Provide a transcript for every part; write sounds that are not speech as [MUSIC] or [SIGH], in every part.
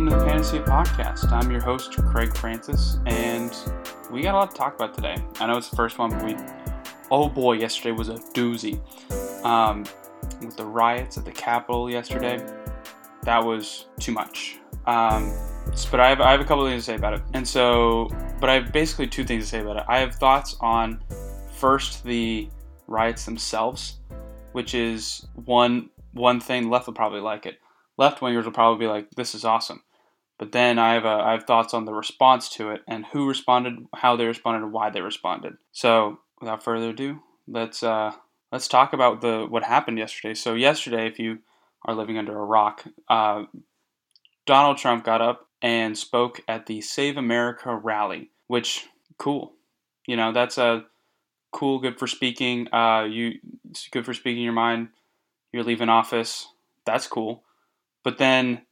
Welcome to the Panacea Podcast. I'm your host, Craig Francis, and we got a lot to talk about today. I know it's the first one, but we, oh boy, yesterday was a doozy. Um, with the riots at the Capitol yesterday, that was too much. Um, but I have, I have a couple things to say about it. And so, but I have basically two things to say about it. I have thoughts on first the riots themselves, which is one one thing. Left will probably like it. Left wingers will probably be like, "This is awesome." But then I have a, I have thoughts on the response to it and who responded, how they responded, and why they responded. So without further ado, let's uh, let's talk about the what happened yesterday. So yesterday, if you are living under a rock, uh, Donald Trump got up and spoke at the Save America rally, which cool. You know, that's a cool, good for speaking. Uh, you it's good for speaking your mind. You're leaving office. That's cool. But then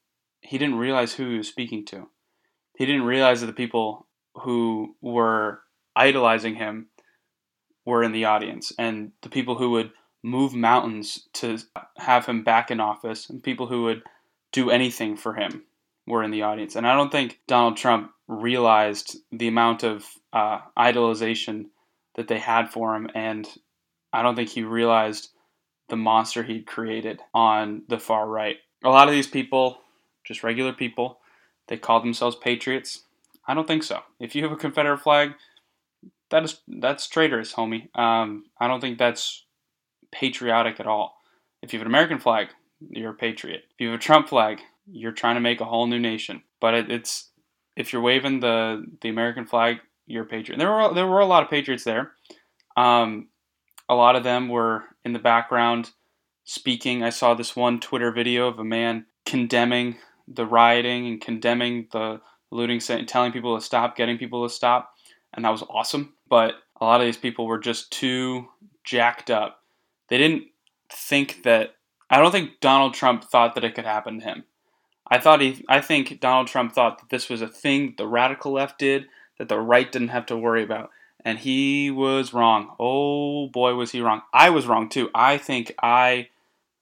he didn't realize who he was speaking to. He didn't realize that the people who were idolizing him were in the audience, and the people who would move mountains to have him back in office, and people who would do anything for him were in the audience. And I don't think Donald Trump realized the amount of uh, idolization that they had for him, and I don't think he realized the monster he'd created on the far right. A lot of these people, just regular people, they call themselves patriots. I don't think so. If you have a Confederate flag, that is that's traitorous, homie. Um, I don't think that's patriotic at all. If you have an American flag, you're a patriot. If you have a Trump flag, you're trying to make a whole new nation. But it, it's if you're waving the the American flag, you're a patriot. And there were there were a lot of patriots there. Um, a lot of them were in the background speaking. I saw this one Twitter video of a man condemning the rioting and condemning the looting, and telling people to stop, getting people to stop, and that was awesome. But a lot of these people were just too jacked up. They didn't think that. I don't think Donald Trump thought that it could happen to him. I thought he, I think Donald Trump thought that this was a thing the radical left did that the right didn't have to worry about, and he was wrong. Oh boy, was he wrong! I was wrong too. I think I,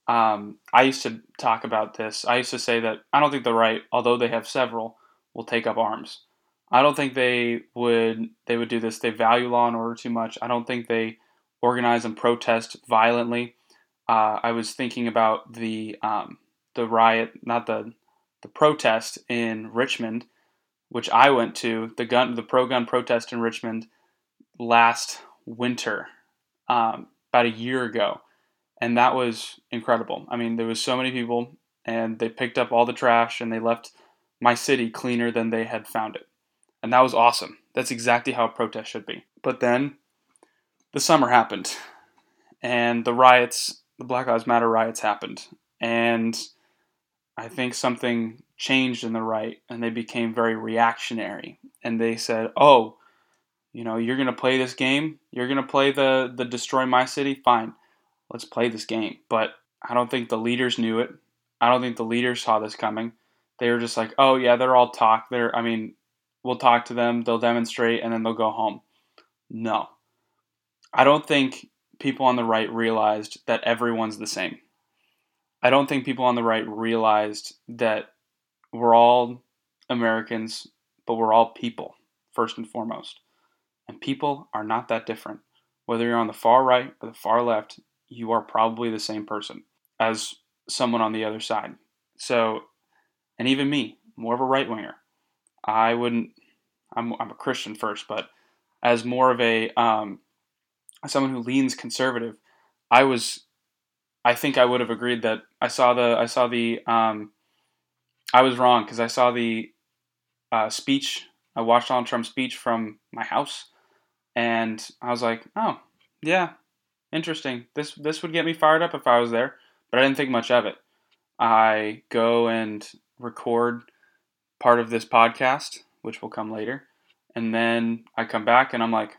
um, I used to talk about this. I used to say that I don't think the right, although they have several, will take up arms. I don't think they would. They would do this. They value law and order too much. I don't think they organize and protest violently. Uh, I was thinking about the um, the riot, not the the protest in Richmond, which I went to, the gun, the pro gun protest in Richmond last winter, um, about a year ago, and that was incredible. I mean, there was so many people, and they picked up all the trash and they left my city cleaner than they had found it, and that was awesome. That's exactly how a protest should be. But then, the summer happened, and the riots, the Black Lives Matter riots happened, and I think something changed in the right and they became very reactionary and they said, "Oh, you know, you're going to play this game? You're going to play the the destroy my city? Fine. Let's play this game." But I don't think the leaders knew it. I don't think the leaders saw this coming. They were just like, "Oh, yeah, they're all talk. They're I mean, we'll talk to them, they'll demonstrate and then they'll go home." No. I don't think people on the right realized that everyone's the same. I don't think people on the right realized that we're all Americans, but we're all people, first and foremost. And people are not that different. Whether you're on the far right or the far left, you are probably the same person as someone on the other side. So, and even me, more of a right winger, I wouldn't, I'm, I'm a Christian first, but as more of a, um, someone who leans conservative, I was I think I would have agreed that I saw the I saw the um, I was wrong because I saw the uh, speech. I watched Donald Trump's speech from my house, and I was like, oh yeah, interesting. This this would get me fired up if I was there, but I didn't think much of it. I go and record part of this podcast, which will come later, and then I come back and I'm like,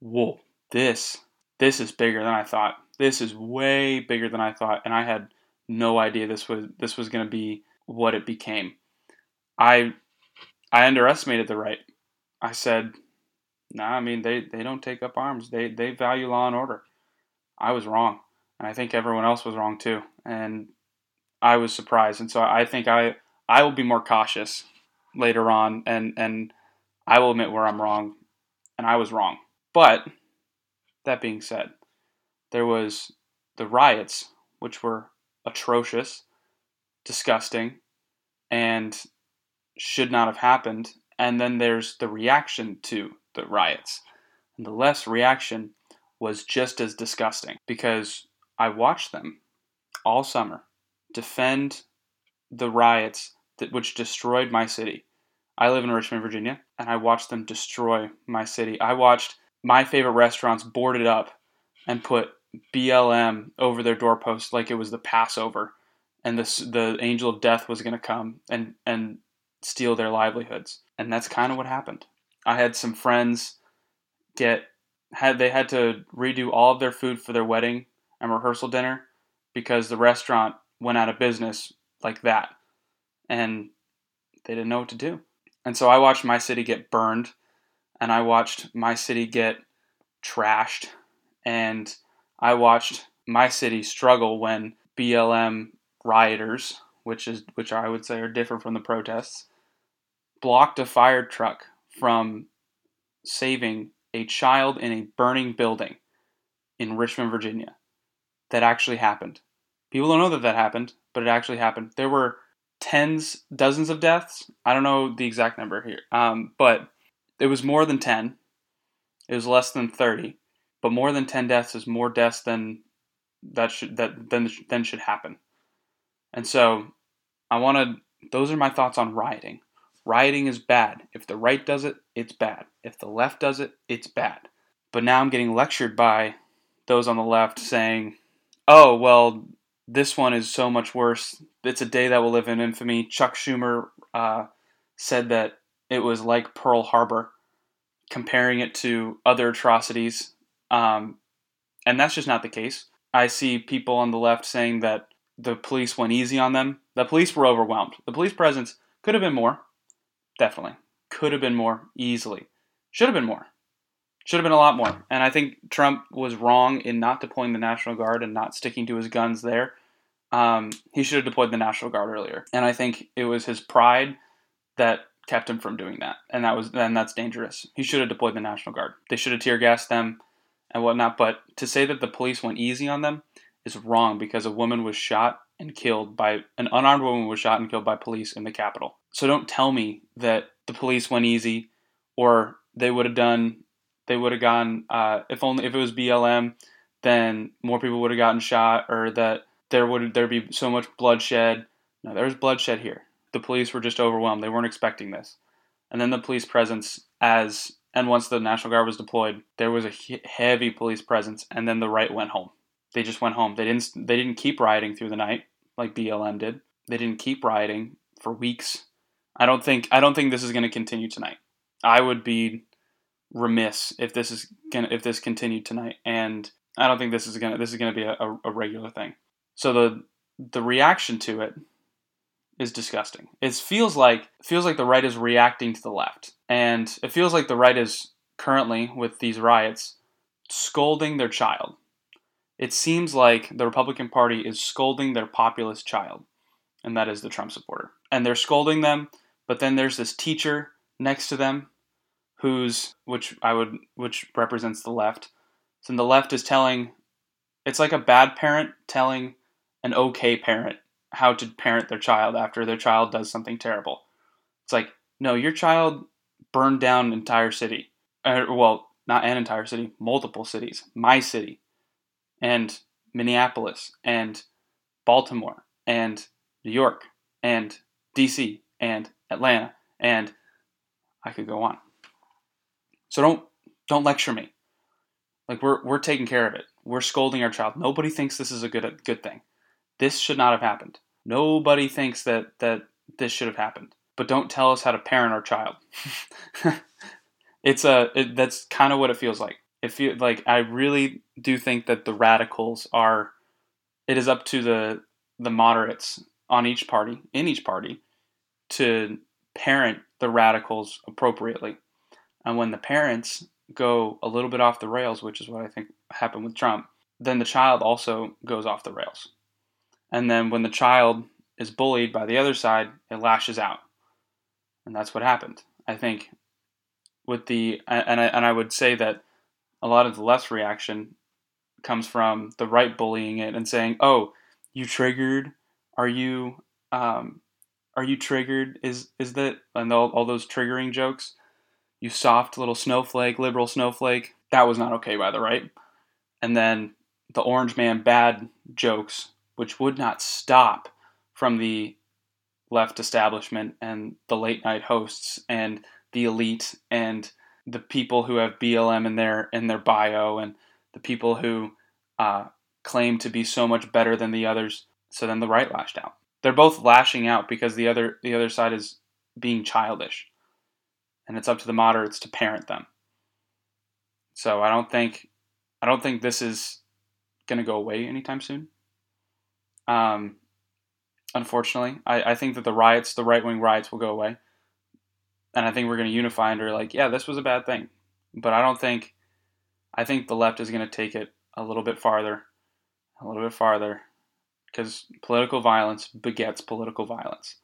whoa, this this is bigger than I thought this is way bigger than I thought, and I had no idea this was this was going to be what it became. I I underestimated the right. I said, "Nah, I mean they they don't take up arms. They they value law and order." I was wrong, and I think everyone else was wrong too. And I was surprised, and so I think I I will be more cautious later on, and and I will admit where I'm wrong, and I was wrong. But that being said, there was the riots, which were atrocious, disgusting, and should not have happened. And then there's the reaction to the riots. And the less reaction was just as disgusting because I watched them all summer defend the riots that which destroyed my city. I live in Richmond, Virginia, and I watched them destroy my city. I watched my favorite restaurants boarded up and put BLM over their doorpost like it was the Passover, and this the angel of death was going to come and and steal their livelihoods. And that's kind of what happened. I had some friends get had they had to redo all of their food for their wedding and rehearsal dinner because the restaurant went out of business like that. And they didn't know what to do. And so I watched my city get burned and I watched my city get trashed and I watched my city struggle when BLM rioters, which is which I would say are different from the protests, blocked a fire truck from saving a child in a burning building in Richmond, Virginia. That actually happened. People don't know that that happened, but it actually happened. There were tens, dozens of deaths. I don't know the exact number here, um, but it was more than 10. It was less than 30, but more than 10 deaths is more deaths than that should that then then should happen. And so I want to those are my thoughts on rioting. Rioting is bad. If the right does it, it's bad. If the left does it, it's bad. But now I'm getting lectured by those on the left saying, "Oh, well, this one is so much worse. It's a day that will live in infamy." Chuck Schumer uh, said that it was like Pearl Harbor, comparing it to other atrocities, um, and that's just not the case. I see people on the left saying that the police went easy on them. The police were overwhelmed. The police presence could have been more. Definitely. Could have been more easily. Should have been more. Should have been a lot more. And I think Trump was wrong in not deploying the National Guard and not sticking to his guns there. Um, he should have deployed the National Guard earlier. And I think it was his pride that kept him from doing that. And that was then that's dangerous. He should have deployed the National Guard. They should have tear gassed them and whatnot. But to say that the police went easy on them is wrong because a woman was shot and killed by an unarmed woman was shot and killed by police in the Capitol. So don't tell me that the police went easy, or they would have done, they would have gone. Uh, if only if it was BLM, then more people would have gotten shot, or that there would there be so much bloodshed. No, there was bloodshed here. The police were just overwhelmed. They weren't expecting this, and then the police presence as and once the National Guard was deployed, there was a heavy police presence, and then the right went home. They just went home. They didn't. They didn't keep rioting through the night like BLM did. They didn't keep rioting for weeks I don't think I don't think this is going to continue tonight. I would be remiss if this is gonna if this continued tonight, and I don't think this is gonna this is gonna be a, a, a regular thing. So the the reaction to it is disgusting. It feels like feels like the right is reacting to the left, and it feels like the right is currently with these riots scolding their child. It seems like the Republican Party is scolding their populist child, and that is the Trump supporter. And they're scolding them but then there's this teacher next to them who's which I would which represents the left. So the left is telling it's like a bad parent telling an okay parent how to parent their child after their child does something terrible. It's like, no, your child burned down an entire city. Uh, well, not an entire city, multiple cities. My city, and Minneapolis, and Baltimore, and New York, and DC, and Atlanta, and I could go on. So don't don't lecture me. Like we're we're taking care of it. We're scolding our child. Nobody thinks this is a good good thing. This should not have happened. Nobody thinks that that this should have happened. But don't tell us how to parent our child. [LAUGHS] it's a it, that's kind of what it feels like. It you like I really do think that the radicals are. It is up to the the moderates on each party in each party to parent the radicals appropriately. And when the parents go a little bit off the rails, which is what I think happened with Trump, then the child also goes off the rails. And then when the child is bullied by the other side, it lashes out. And that's what happened. I think with the and I, and I would say that a lot of the left reaction comes from the right bullying it and saying, "Oh, you triggered? Are you um, are you triggered? Is is that and all, all those triggering jokes? You soft little snowflake, liberal snowflake. That was not okay by the right. And then the orange man bad jokes, which would not stop from the left establishment and the late night hosts and the elite and the people who have BLM in their in their bio and the people who uh, claim to be so much better than the others. So then the right lashed out. They're both lashing out because the other the other side is being childish, and it's up to the moderates to parent them. So I don't think I don't think this is going to go away anytime soon. Um, unfortunately, I, I think that the riots, the right wing riots, will go away and I think we're going to unify under like, yeah, this was a bad thing. But I don't think, I think the left is going to take it a little bit farther, a little bit farther, because political violence begets political violence.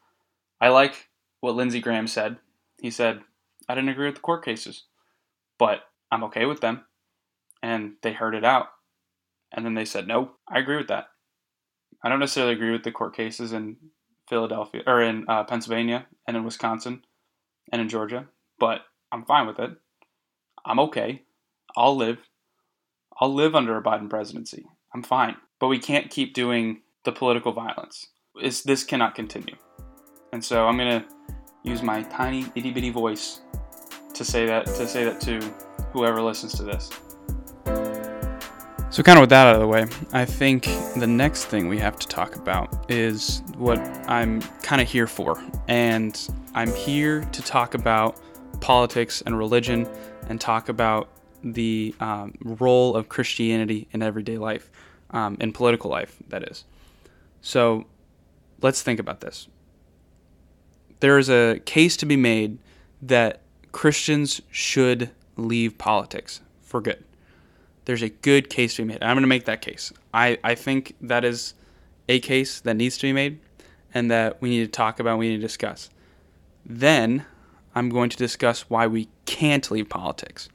I like what Lindsey Graham said. He said, I didn't agree with the court cases, but I'm okay with them. And they heard it out. And then they said, no, I agree with that. I don't necessarily agree with the court cases in Philadelphia or in uh, Pennsylvania and in Wisconsin and in Georgia, but I'm fine with it. I'm okay. I'll live. I'll live under a Biden presidency. I'm fine. But we can't keep doing the political violence. It's, this cannot continue. And so I'm going to use my tiny itty bitty voice to say that to say that to whoever listens to this. So, kind of with that out of the way, I think the next thing we have to talk about is what I'm kind of here for. And I'm here to talk about politics and religion and talk about the um, role of Christianity in everyday life, um, in political life, that is. So, let's think about this. There is a case to be made that Christians should leave politics for good there's a good case to be made. I'm going to make that case. I, I think that is a case that needs to be made and that we need to talk about, we need to discuss. Then I'm going to discuss why we can't leave politics.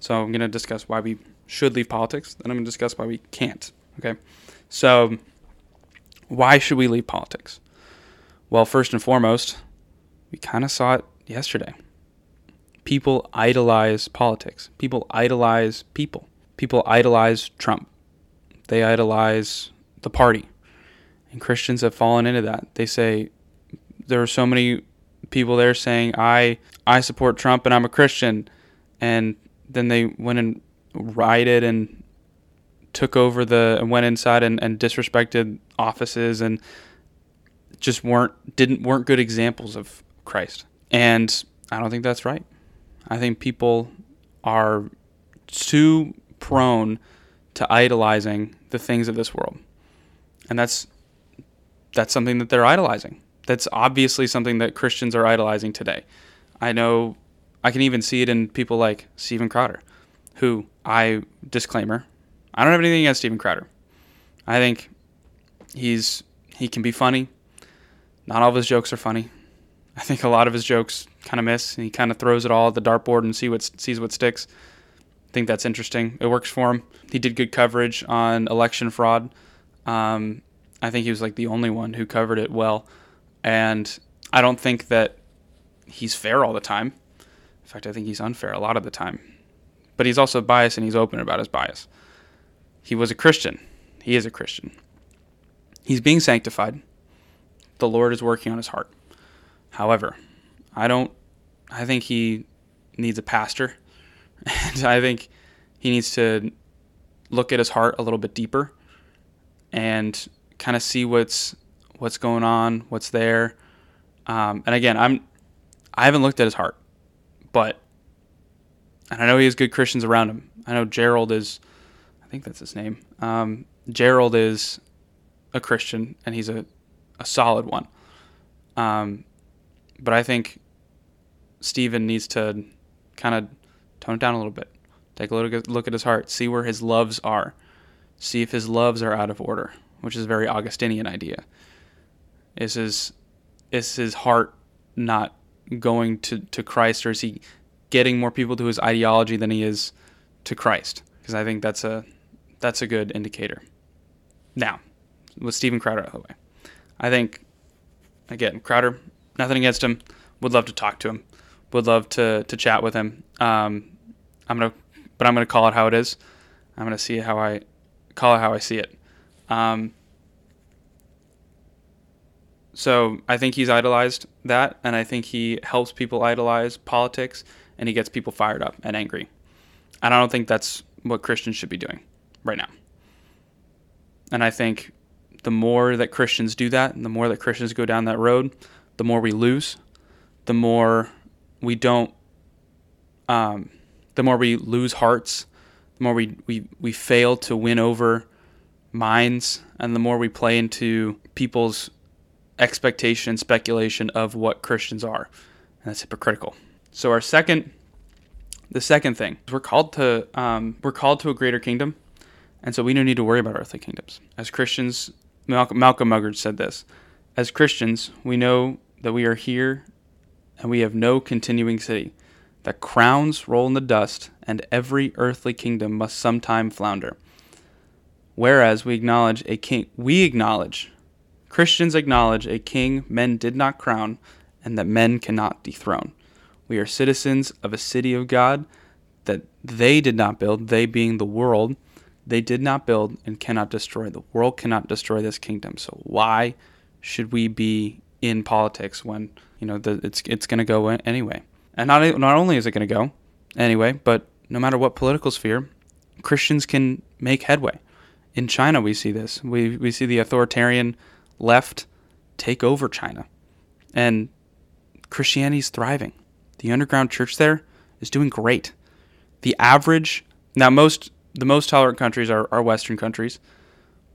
So I'm going to discuss why we should leave politics. Then I'm going to discuss why we can't. Okay. So why should we leave politics? Well, first and foremost, we kind of saw it yesterday. People idolize politics. People idolize people people idolize Trump. They idolize the party. And Christians have fallen into that. They say there are so many people there saying I I support Trump and I'm a Christian and then they went and rioted and took over the and went inside and, and disrespected offices and just weren't didn't weren't good examples of Christ. And I don't think that's right. I think people are too prone to idolizing the things of this world. And that's that's something that they're idolizing. That's obviously something that Christians are idolizing today. I know I can even see it in people like Steven Crowder, who I disclaimer, I don't have anything against Steven Crowder. I think he's he can be funny. Not all of his jokes are funny. I think a lot of his jokes kind of miss. And he kind of throws it all at the dartboard and see what sees what sticks think that's interesting. It works for him. He did good coverage on election fraud. Um, I think he was like the only one who covered it well. And I don't think that he's fair all the time. In fact, I think he's unfair a lot of the time. But he's also biased and he's open about his bias. He was a Christian. He is a Christian. He's being sanctified. The Lord is working on his heart. However, I don't I think he needs a pastor and I think he needs to look at his heart a little bit deeper and kind of see what's what's going on, what's there. Um, and again, I'm I haven't looked at his heart, but and I know he has good Christians around him. I know Gerald is, I think that's his name. Um, Gerald is a Christian and he's a a solid one. Um, but I think Steven needs to kind of Tone it down a little bit. Take a look look at his heart. See where his loves are. See if his loves are out of order, which is a very Augustinian idea. Is his is his heart not going to, to Christ or is he getting more people to his ideology than he is to Christ? Because I think that's a that's a good indicator. Now, with Steven Crowder out of the way, I think again Crowder, nothing against him. Would love to talk to him. Would love to to chat with him. Um, I'm gonna, but I'm gonna call it how it is. I'm gonna see how I call it how I see it. Um, so I think he's idolized that, and I think he helps people idolize politics, and he gets people fired up and angry. And I don't think that's what Christians should be doing right now. And I think the more that Christians do that, and the more that Christians go down that road, the more we lose, the more we don't, um, the more we lose hearts, the more we, we, we fail to win over minds, and the more we play into people's expectation and speculation of what Christians are. And that's hypocritical. So our second the second thing we're called to um, we're called to a greater kingdom, and so we don't need to worry about earthly kingdoms. As Christians, Malcolm, Malcolm Muggeridge said this: As Christians, we know that we are here, and we have no continuing city. That crowns roll in the dust, and every earthly kingdom must sometime flounder. Whereas we acknowledge a king, we acknowledge Christians acknowledge a king men did not crown and that men cannot dethrone. We are citizens of a city of God that they did not build, they being the world, they did not build and cannot destroy. The world cannot destroy this kingdom. So why should we be in politics when you know the, it's it's going to go anyway? And not not only is it going to go anyway, but no matter what political sphere, Christians can make headway. In China, we see this. We we see the authoritarian left take over China. And Christianity is thriving. The underground church there is doing great. The average now most the most tolerant countries are, are Western countries,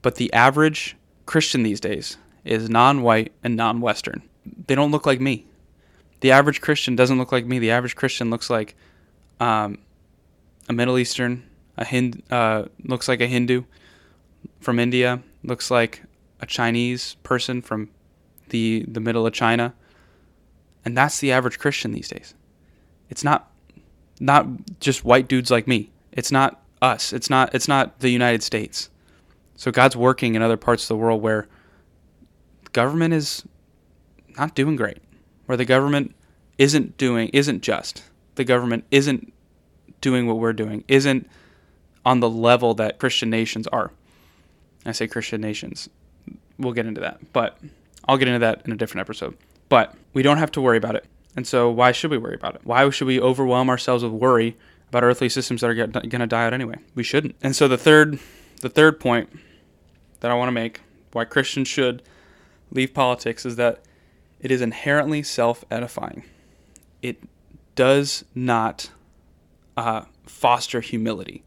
but the average Christian these days is non-white and non-Western. They don't look like me. The average Christian doesn't look like me. The average Christian looks like um, a Middle Eastern, a Hind, uh, looks like a Hindu from India, looks like a Chinese person from the the middle of China. And that's the average Christian these days. It's not not just white dudes like me. It's not us. It's not it's not the United States. So God's working in other parts of the world where government is not doing great. Where the government isn't doing isn't just. The government isn't doing what we're doing. Isn't on the level that Christian nations are. I say Christian nations we'll get into that. But I'll get into that in a different episode. But we don't have to worry about it. And so why should we worry about it? Why should we overwhelm ourselves with worry about earthly systems that are going to die out anyway? We shouldn't. And so the third the third point that I want to make why Christians should leave politics is that it is inherently self-edifying. It does not uh, foster humility.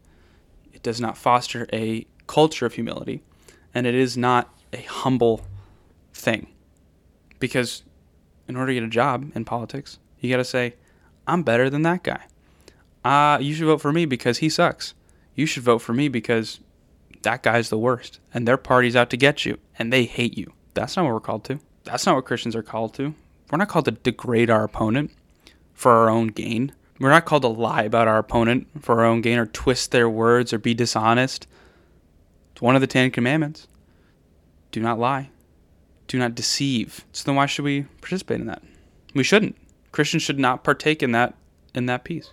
It does not foster a culture of humility, and it is not a humble thing. Because in order to get a job in politics, you got to say, I'm better than that guy. Uh, you should vote for me because he sucks. You should vote for me because that guy's the worst. And their party's out to get you and they hate you. That's not what we're called to. That's not what Christians are called to. We're not called to degrade our opponent for our own gain. We're not called to lie about our opponent for our own gain or twist their words or be dishonest. It's one of the Ten Commandments do not lie, do not deceive. So then why should we participate in that? We shouldn't. Christians should not partake in that in that piece.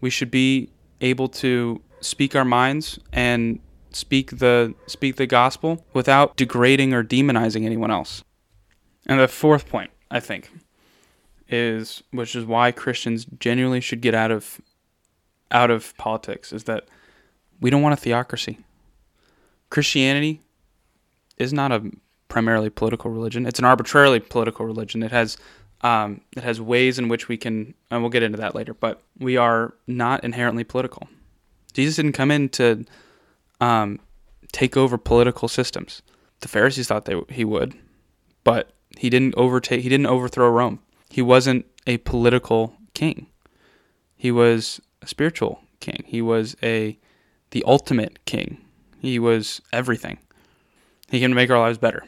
We should be able to speak our minds and speak the speak the gospel without degrading or demonizing anyone else. And the fourth point, I think, is which is why Christians genuinely should get out of out of politics is that we don't want a theocracy. Christianity is not a primarily political religion. It's an arbitrarily political religion. It has um, it has ways in which we can, and we'll get into that later. But we are not inherently political. Jesus didn't come in to um, take over political systems. The Pharisees thought they, he would, but he didn't overtake. He didn't overthrow Rome. He wasn't a political king. He was a spiritual king. He was a the ultimate king. He was everything. He came to make our lives better.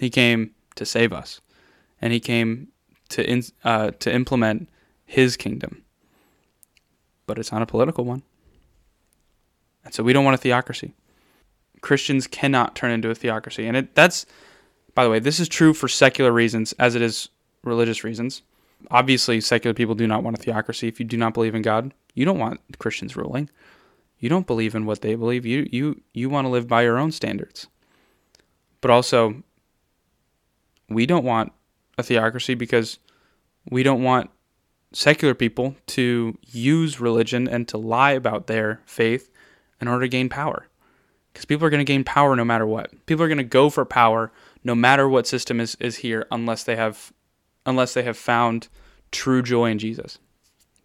He came to save us, and He came to in, uh, to implement His kingdom. But it's not a political one, and so we don't want a theocracy. Christians cannot turn into a theocracy, and it that's by the way, this is true for secular reasons as it is religious reasons. Obviously, secular people do not want a theocracy. If you do not believe in God, you don't want Christians ruling. You don't believe in what they believe. You you you want to live by your own standards. But also we don't want a theocracy because we don't want secular people to use religion and to lie about their faith in order to gain power. Because people are going to gain power no matter what. People are going to go for power no matter what system is, is here unless they have unless they have found true joy in Jesus.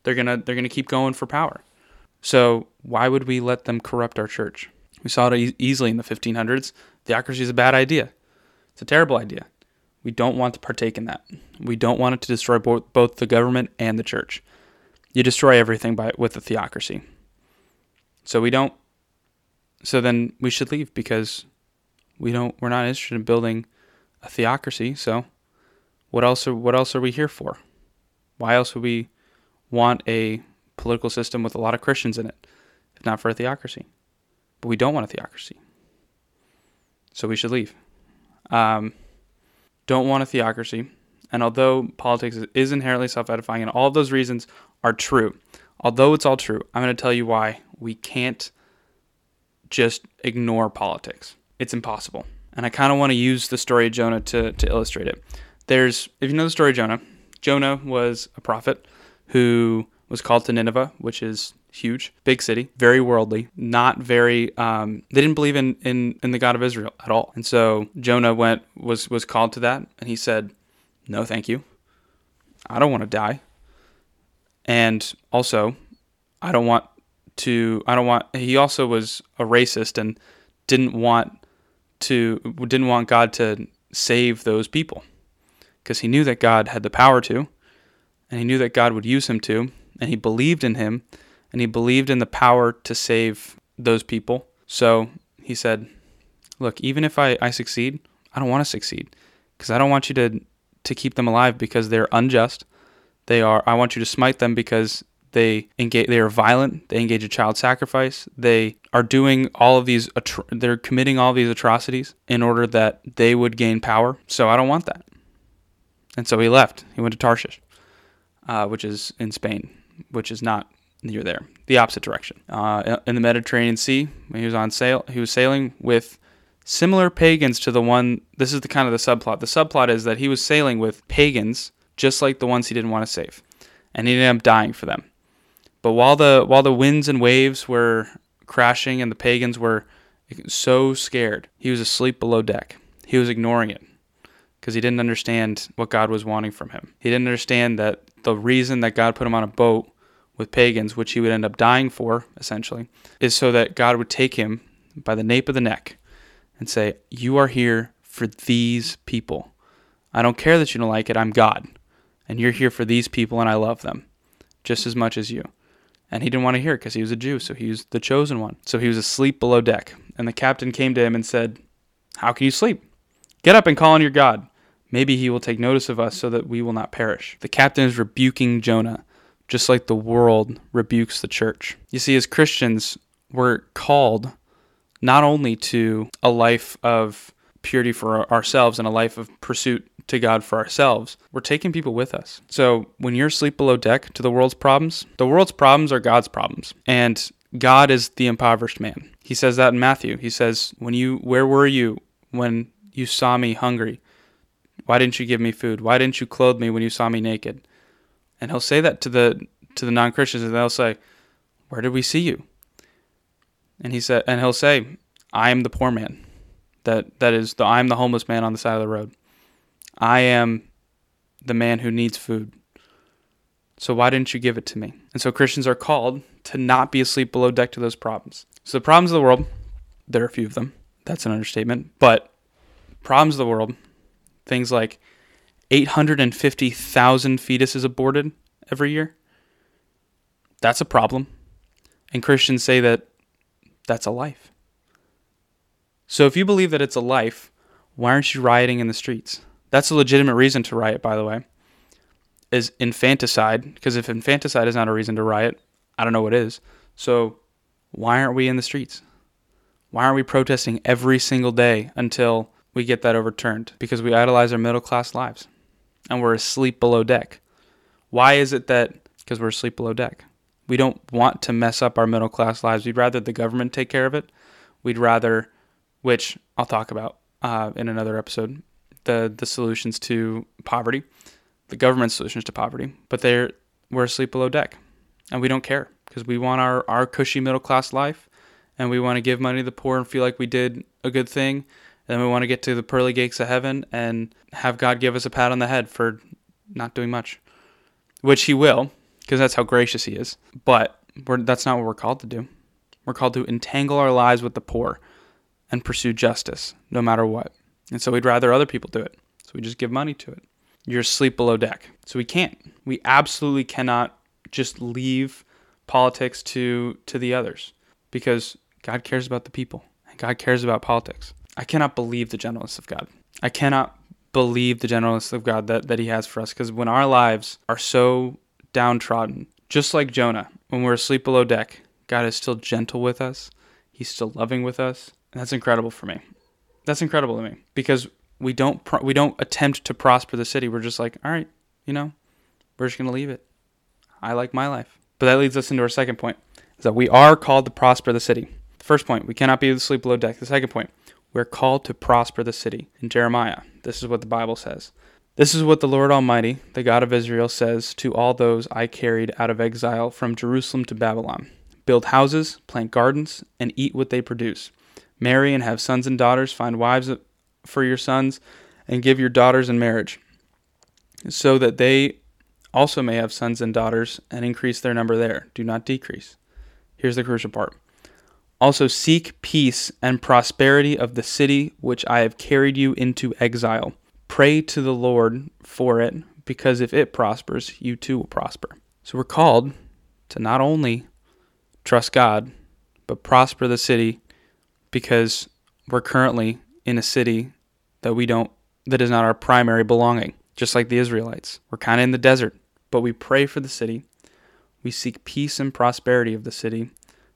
They're gonna they're gonna keep going for power. So why would we let them corrupt our church? We saw it e- easily in the 1500s. Theocracy is a bad idea. It's a terrible idea. We don't want to partake in that. We don't want it to destroy both, both the government and the church. You destroy everything by with a theocracy. So we don't. So then we should leave because we don't. We're not interested in building a theocracy. So what else are what else are we here for? Why else would we want a political system with a lot of Christians in it, if not for a theocracy? But we don't want a theocracy, so we should leave. Um, don't want a theocracy, and although politics is inherently self-edifying, and all of those reasons are true, although it's all true, I'm going to tell you why we can't just ignore politics. It's impossible. And I kind of want to use the story of Jonah to, to illustrate it. There's, if you know the story of Jonah, Jonah was a prophet who was called to Nineveh, which is huge, big city, very worldly, not very. Um, they didn't believe in, in in the God of Israel at all, and so Jonah went was was called to that, and he said, "No, thank you. I don't want to die, and also, I don't want to. I don't want." He also was a racist and didn't want to didn't want God to save those people because he knew that God had the power to, and he knew that God would use him to, and he believed in him, and he believed in the power to save those people. So he said, Look, even if I, I succeed, I don't want to succeed because I don't want you to, to keep them alive because they're unjust. They are, I want you to smite them because they engage, they are violent. They engage in child sacrifice. They are doing all of these, they're committing all these atrocities in order that they would gain power. So I don't want that. And so he left. He went to Tarshish, uh, which is in Spain, which is not near there, the opposite direction. Uh, in the Mediterranean Sea, he was on sail. He was sailing with similar pagans to the one. This is the kind of the subplot. The subplot is that he was sailing with pagans, just like the ones he didn't want to save, and he ended up dying for them. But while the while the winds and waves were crashing and the pagans were so scared, he was asleep below deck. He was ignoring it because he didn't understand what God was wanting from him. He didn't understand that the reason that God put him on a boat with pagans, which he would end up dying for, essentially, is so that God would take him by the nape of the neck and say, You are here for these people. I don't care that you don't like it, I'm God. And you're here for these people, and I love them just as much as you. And he didn't want to hear it because he was a Jew, so he was the chosen one. So he was asleep below deck. And the captain came to him and said, How can you sleep? Get up and call on your God. Maybe he will take notice of us so that we will not perish. The captain is rebuking Jonah, just like the world rebukes the church. You see, as Christians, we're called not only to a life of purity for ourselves and a life of pursuit to God for ourselves, we're taking people with us. So when you're asleep below deck to the world's problems, the world's problems are God's problems. And God is the impoverished man. He says that in Matthew. He says, When you where were you when you saw me hungry? Why didn't you give me food? Why didn't you clothe me when you saw me naked? And he'll say that to the to the non-Christians and they'll say, "Where did we see you?" And he said and he'll say, "I am the poor man." That that is the I am the homeless man on the side of the road. I am the man who needs food. So why didn't you give it to me? And so Christians are called to not be asleep below deck to those problems. So the problems of the world, there are a few of them. That's an understatement. But problems of the world things like 850,000 fetuses aborted every year. That's a problem. And Christians say that that's a life. So if you believe that it's a life, why aren't you rioting in the streets? That's a legitimate reason to riot, by the way. Is infanticide, because if infanticide is not a reason to riot, I don't know what is. So why aren't we in the streets? Why aren't we protesting every single day until we get that overturned? Because we idolize our middle class lives and we're asleep below deck. Why is it that? Because we're asleep below deck. We don't want to mess up our middle class lives. We'd rather the government take care of it. We'd rather, which I'll talk about uh, in another episode, the the solutions to poverty, the government solutions to poverty. But they're we're asleep below deck, and we don't care because we want our our cushy middle class life, and we want to give money to the poor and feel like we did a good thing. And we want to get to the pearly gates of heaven and have God give us a pat on the head for not doing much, which He will, because that's how gracious He is. But that's not what we're called to do. We're called to entangle our lives with the poor and pursue justice, no matter what. And so we'd rather other people do it. So we just give money to it. You're asleep below deck. So we can't. We absolutely cannot just leave politics to to the others because God cares about the people and God cares about politics. I cannot believe the gentleness of God. I cannot believe the gentleness of God that, that He has for us. Because when our lives are so downtrodden, just like Jonah, when we're asleep below deck, God is still gentle with us. He's still loving with us. And that's incredible for me. That's incredible to me because we don't pro- we don't attempt to prosper the city. We're just like, all right, you know, we're just gonna leave it. I like my life. But that leads us into our second point: is that we are called to prosper the city. The first point, we cannot be asleep below deck. The second point, we're called to prosper the city. In Jeremiah, this is what the Bible says. This is what the Lord Almighty, the God of Israel, says to all those I carried out of exile from Jerusalem to Babylon Build houses, plant gardens, and eat what they produce. Marry and have sons and daughters, find wives for your sons, and give your daughters in marriage, so that they also may have sons and daughters and increase their number there. Do not decrease. Here's the crucial part also, seek peace and prosperity of the city which I have carried you into exile. Pray to the Lord for it, because if it prospers, you too will prosper. So, we're called to not only trust God, but prosper the city because we're currently in a city that we don't, that is not our primary belonging, just like the Israelites. We're kind of in the desert, but we pray for the city. We seek peace and prosperity of the city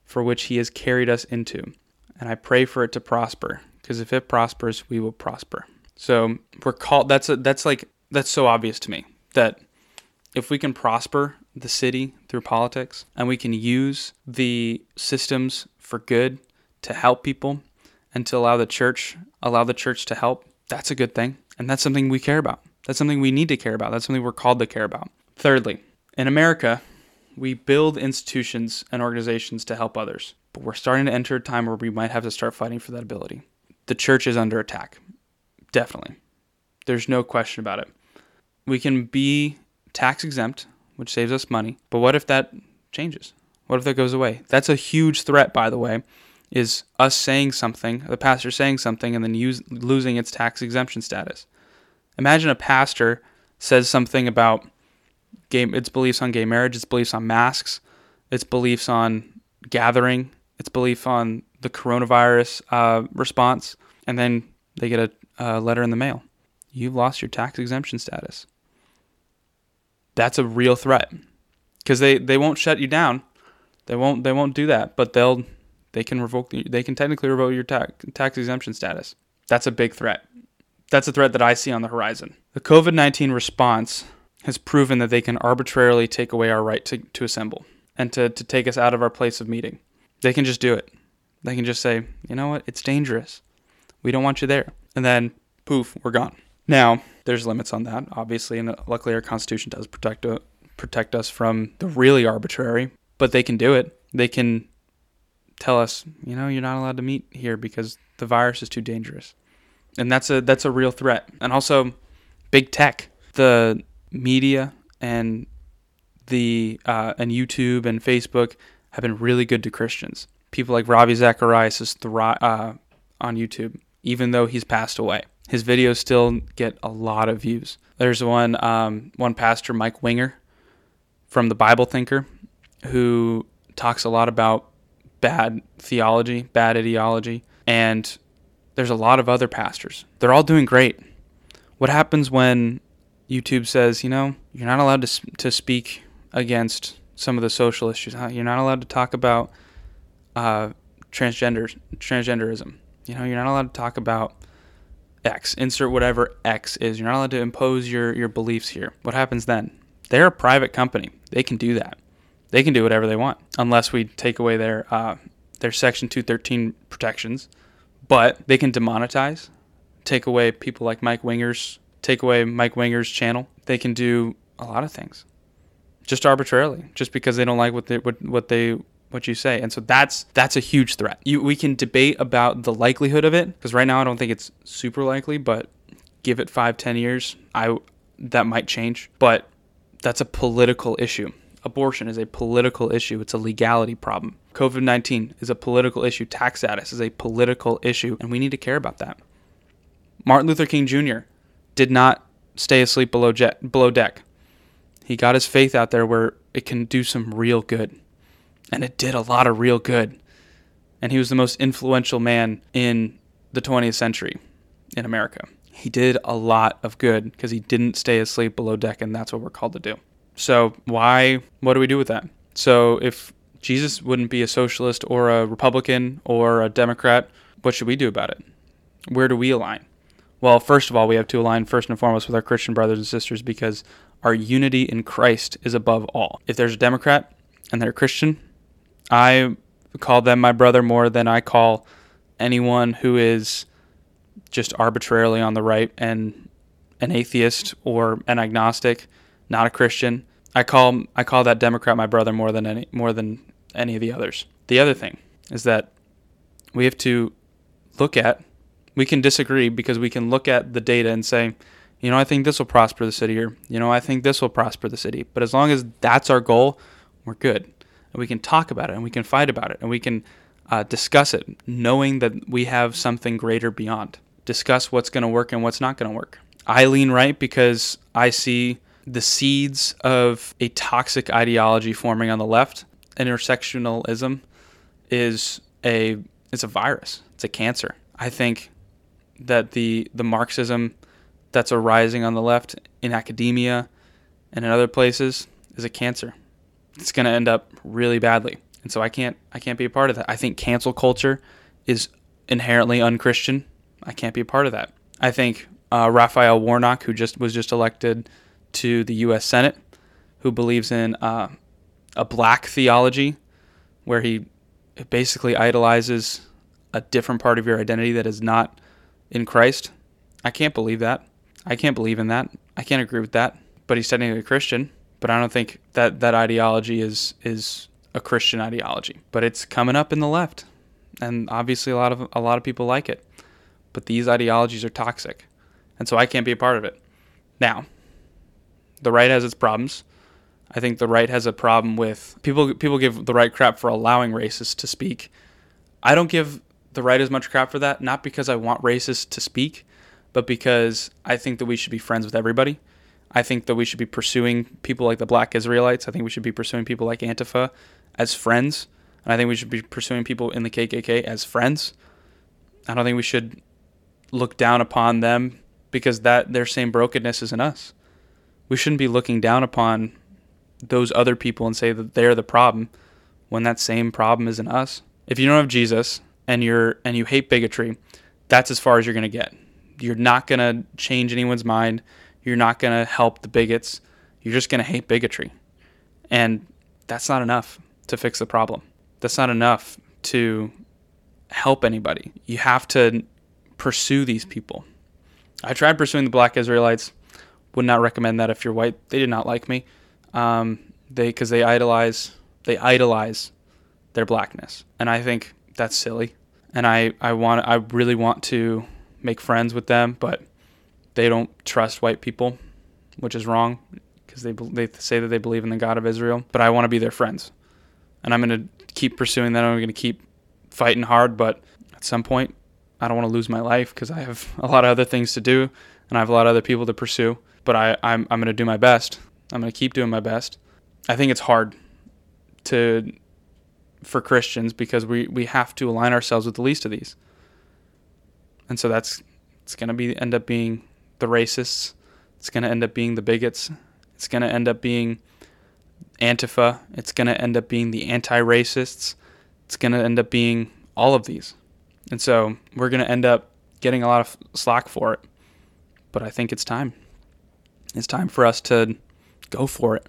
for which he has carried us into. And I pray for it to prosper, because if it prospers, we will prosper. So we're called that's a, that's like that's so obvious to me that if we can prosper the city through politics and we can use the systems for good to help people and to allow the church allow the church to help, that's a good thing. And that's something we care about. That's something we need to care about. That's something we're called to care about. Thirdly, in America, we build institutions and organizations to help others, but we're starting to enter a time where we might have to start fighting for that ability. The church is under attack. Definitely. There's no question about it. We can be tax exempt, which saves us money, but what if that changes? What if that goes away? That's a huge threat, by the way, is us saying something, the pastor saying something, and then use, losing its tax exemption status. Imagine a pastor says something about gay, its beliefs on gay marriage, its beliefs on masks, its beliefs on gathering, its belief on the coronavirus uh, response, and then they get a, a letter in the mail. You've lost your tax exemption status. That's a real threat because they, they won't shut you down. They won't they won't do that, but they'll they can revoke they can technically revoke your tax tax exemption status. That's a big threat. That's a threat that I see on the horizon. The COVID 19 response has proven that they can arbitrarily take away our right to, to assemble and to, to take us out of our place of meeting. They can just do it. They can just say, you know what, it's dangerous. We don't want you there. And then, poof, we're gone. Now, there's limits on that, obviously, and luckily our Constitution does protect, uh, protect us from the really arbitrary, but they can do it. They can tell us, you know, you're not allowed to meet here because the virus is too dangerous. And that's a that's a real threat. And also big tech. The media and the uh, and YouTube and Facebook have been really good to Christians. People like Ravi Zacharias is thri- uh, on YouTube, even though he's passed away. His videos still get a lot of views. There's one um, one pastor, Mike Winger, from the Bible Thinker, who talks a lot about bad theology, bad ideology, and there's a lot of other pastors. They're all doing great What happens when YouTube says, you know, you're not allowed to, to speak against some of the social issues. You're not allowed to talk about uh, transgender transgenderism. You know, you're not allowed to talk about X. Insert whatever X is. You're not allowed to impose your your beliefs here. What happens then? They're a private company. They can do that. They can do whatever they want, unless we take away their uh, their Section 213 protections. But they can demonetize, take away people like Mike Winger's, take away Mike Winger's channel. They can do a lot of things, just arbitrarily, just because they don't like what they what, what they what you say. And so that's that's a huge threat. You, we can debate about the likelihood of it because right now I don't think it's super likely, but give it five, ten years, I that might change. But that's a political issue. Abortion is a political issue. It's a legality problem. COVID 19 is a political issue. Tax status is a political issue, and we need to care about that. Martin Luther King Jr. did not stay asleep below, jet, below deck. He got his faith out there where it can do some real good and it did a lot of real good. And he was the most influential man in the 20th century in America. He did a lot of good because he didn't stay asleep below deck, and that's what we're called to do. So, why, what do we do with that? So, if Jesus wouldn't be a socialist or a Republican or a Democrat, what should we do about it? Where do we align? Well, first of all, we have to align first and foremost with our Christian brothers and sisters because our unity in Christ is above all. If there's a Democrat and they're a Christian, I call them my brother more than I call anyone who is just arbitrarily on the right and an atheist or an agnostic, not a Christian. I call I call that Democrat my brother more than any more than any of the others. The other thing is that we have to look at we can disagree because we can look at the data and say, you know, I think this will prosper the city or you know, I think this will prosper the city. But as long as that's our goal, we're good and we can talk about it and we can fight about it and we can uh, discuss it, knowing that we have something greater beyond. Discuss what's going to work and what's not going to work. I lean right because I see the seeds of a toxic ideology forming on the left. Intersectionalism is a it's a virus. It's a cancer. I think that the the Marxism that's arising on the left in academia and in other places is a cancer it's going to end up really badly. And so I can't I can't be a part of that. I think cancel culture is inherently unchristian. I can't be a part of that. I think uh, Raphael Warnock, who just was just elected to the U.S. Senate, who believes in uh, a black theology, where he basically idolizes a different part of your identity that is not in Christ. I can't believe that. I can't believe in that. I can't agree with that. But he's technically a Christian but I don't think that that ideology is is a Christian ideology. But it's coming up in the left, and obviously a lot of a lot of people like it. But these ideologies are toxic, and so I can't be a part of it. Now, the right has its problems. I think the right has a problem with people. People give the right crap for allowing racists to speak. I don't give the right as much crap for that, not because I want racists to speak, but because I think that we should be friends with everybody. I think that we should be pursuing people like the Black Israelites. I think we should be pursuing people like Antifa as friends. And I think we should be pursuing people in the KKK as friends. I don't think we should look down upon them because that their same brokenness is in us. We shouldn't be looking down upon those other people and say that they're the problem when that same problem is in us. If you don't have Jesus and you're and you hate bigotry, that's as far as you're going to get. You're not going to change anyone's mind you're not going to help the bigots. You're just going to hate bigotry. And that's not enough to fix the problem. That's not enough to help anybody. You have to pursue these people. I tried pursuing the black Israelites. Would not recommend that if you're white. They did not like me. Um, they because they idolize they idolize their blackness, and I think that's silly. And I I want I really want to make friends with them, but they don't trust white people, which is wrong because they they say that they believe in the God of Israel. But I want to be their friends, and I'm going to keep pursuing that. I'm going to keep fighting hard, but at some point, I don't want to lose my life because I have a lot of other things to do and I have a lot of other people to pursue. But I, I'm I'm going to do my best. I'm going to keep doing my best. I think it's hard to for Christians because we, we have to align ourselves with the least of these. And so that's it's going to be end up being the racists. It's going to end up being the bigots. It's going to end up being Antifa. It's going to end up being the anti racists. It's going to end up being all of these. And so we're going to end up getting a lot of slack for it. But I think it's time. It's time for us to go for it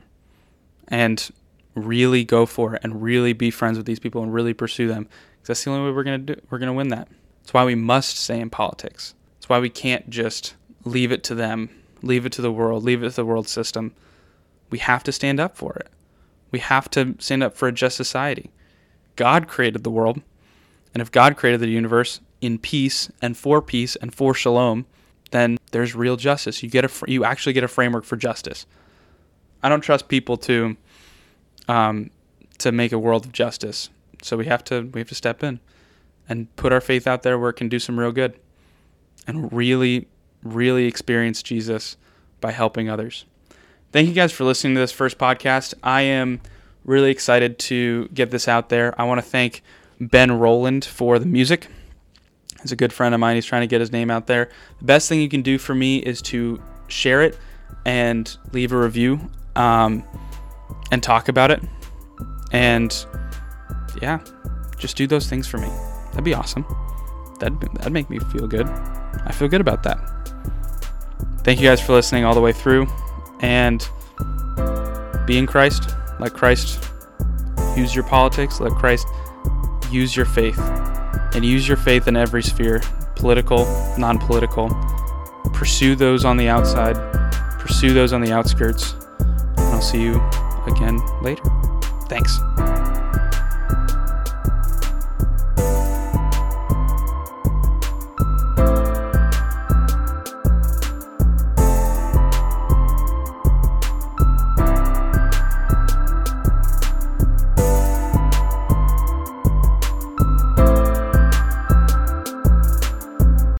and really go for it and really be friends with these people and really pursue them. Because that's the only way we're going to do we're going to win that. That's why we must stay in politics. That's why we can't just leave it to them, leave it to the world, leave it to the world system. We have to stand up for it. We have to stand up for a just society. God created the world, and if God created the universe in peace and for peace and for shalom, then there's real justice. You get a you actually get a framework for justice. I don't trust people to um, to make a world of justice. So we have to we have to step in and put our faith out there where it can do some real good and really really experience Jesus by helping others. Thank you guys for listening to this first podcast. I am really excited to get this out there. I want to thank Ben Roland for the music. He's a good friend of mine. He's trying to get his name out there. The best thing you can do for me is to share it and leave a review um, and talk about it. And yeah, just do those things for me. That'd be awesome. That'd, that'd make me feel good. I feel good about that. Thank you guys for listening all the way through. And be in Christ. Let Christ use your politics. Let Christ use your faith. And use your faith in every sphere political, non political. Pursue those on the outside, pursue those on the outskirts. And I'll see you again later. Thanks.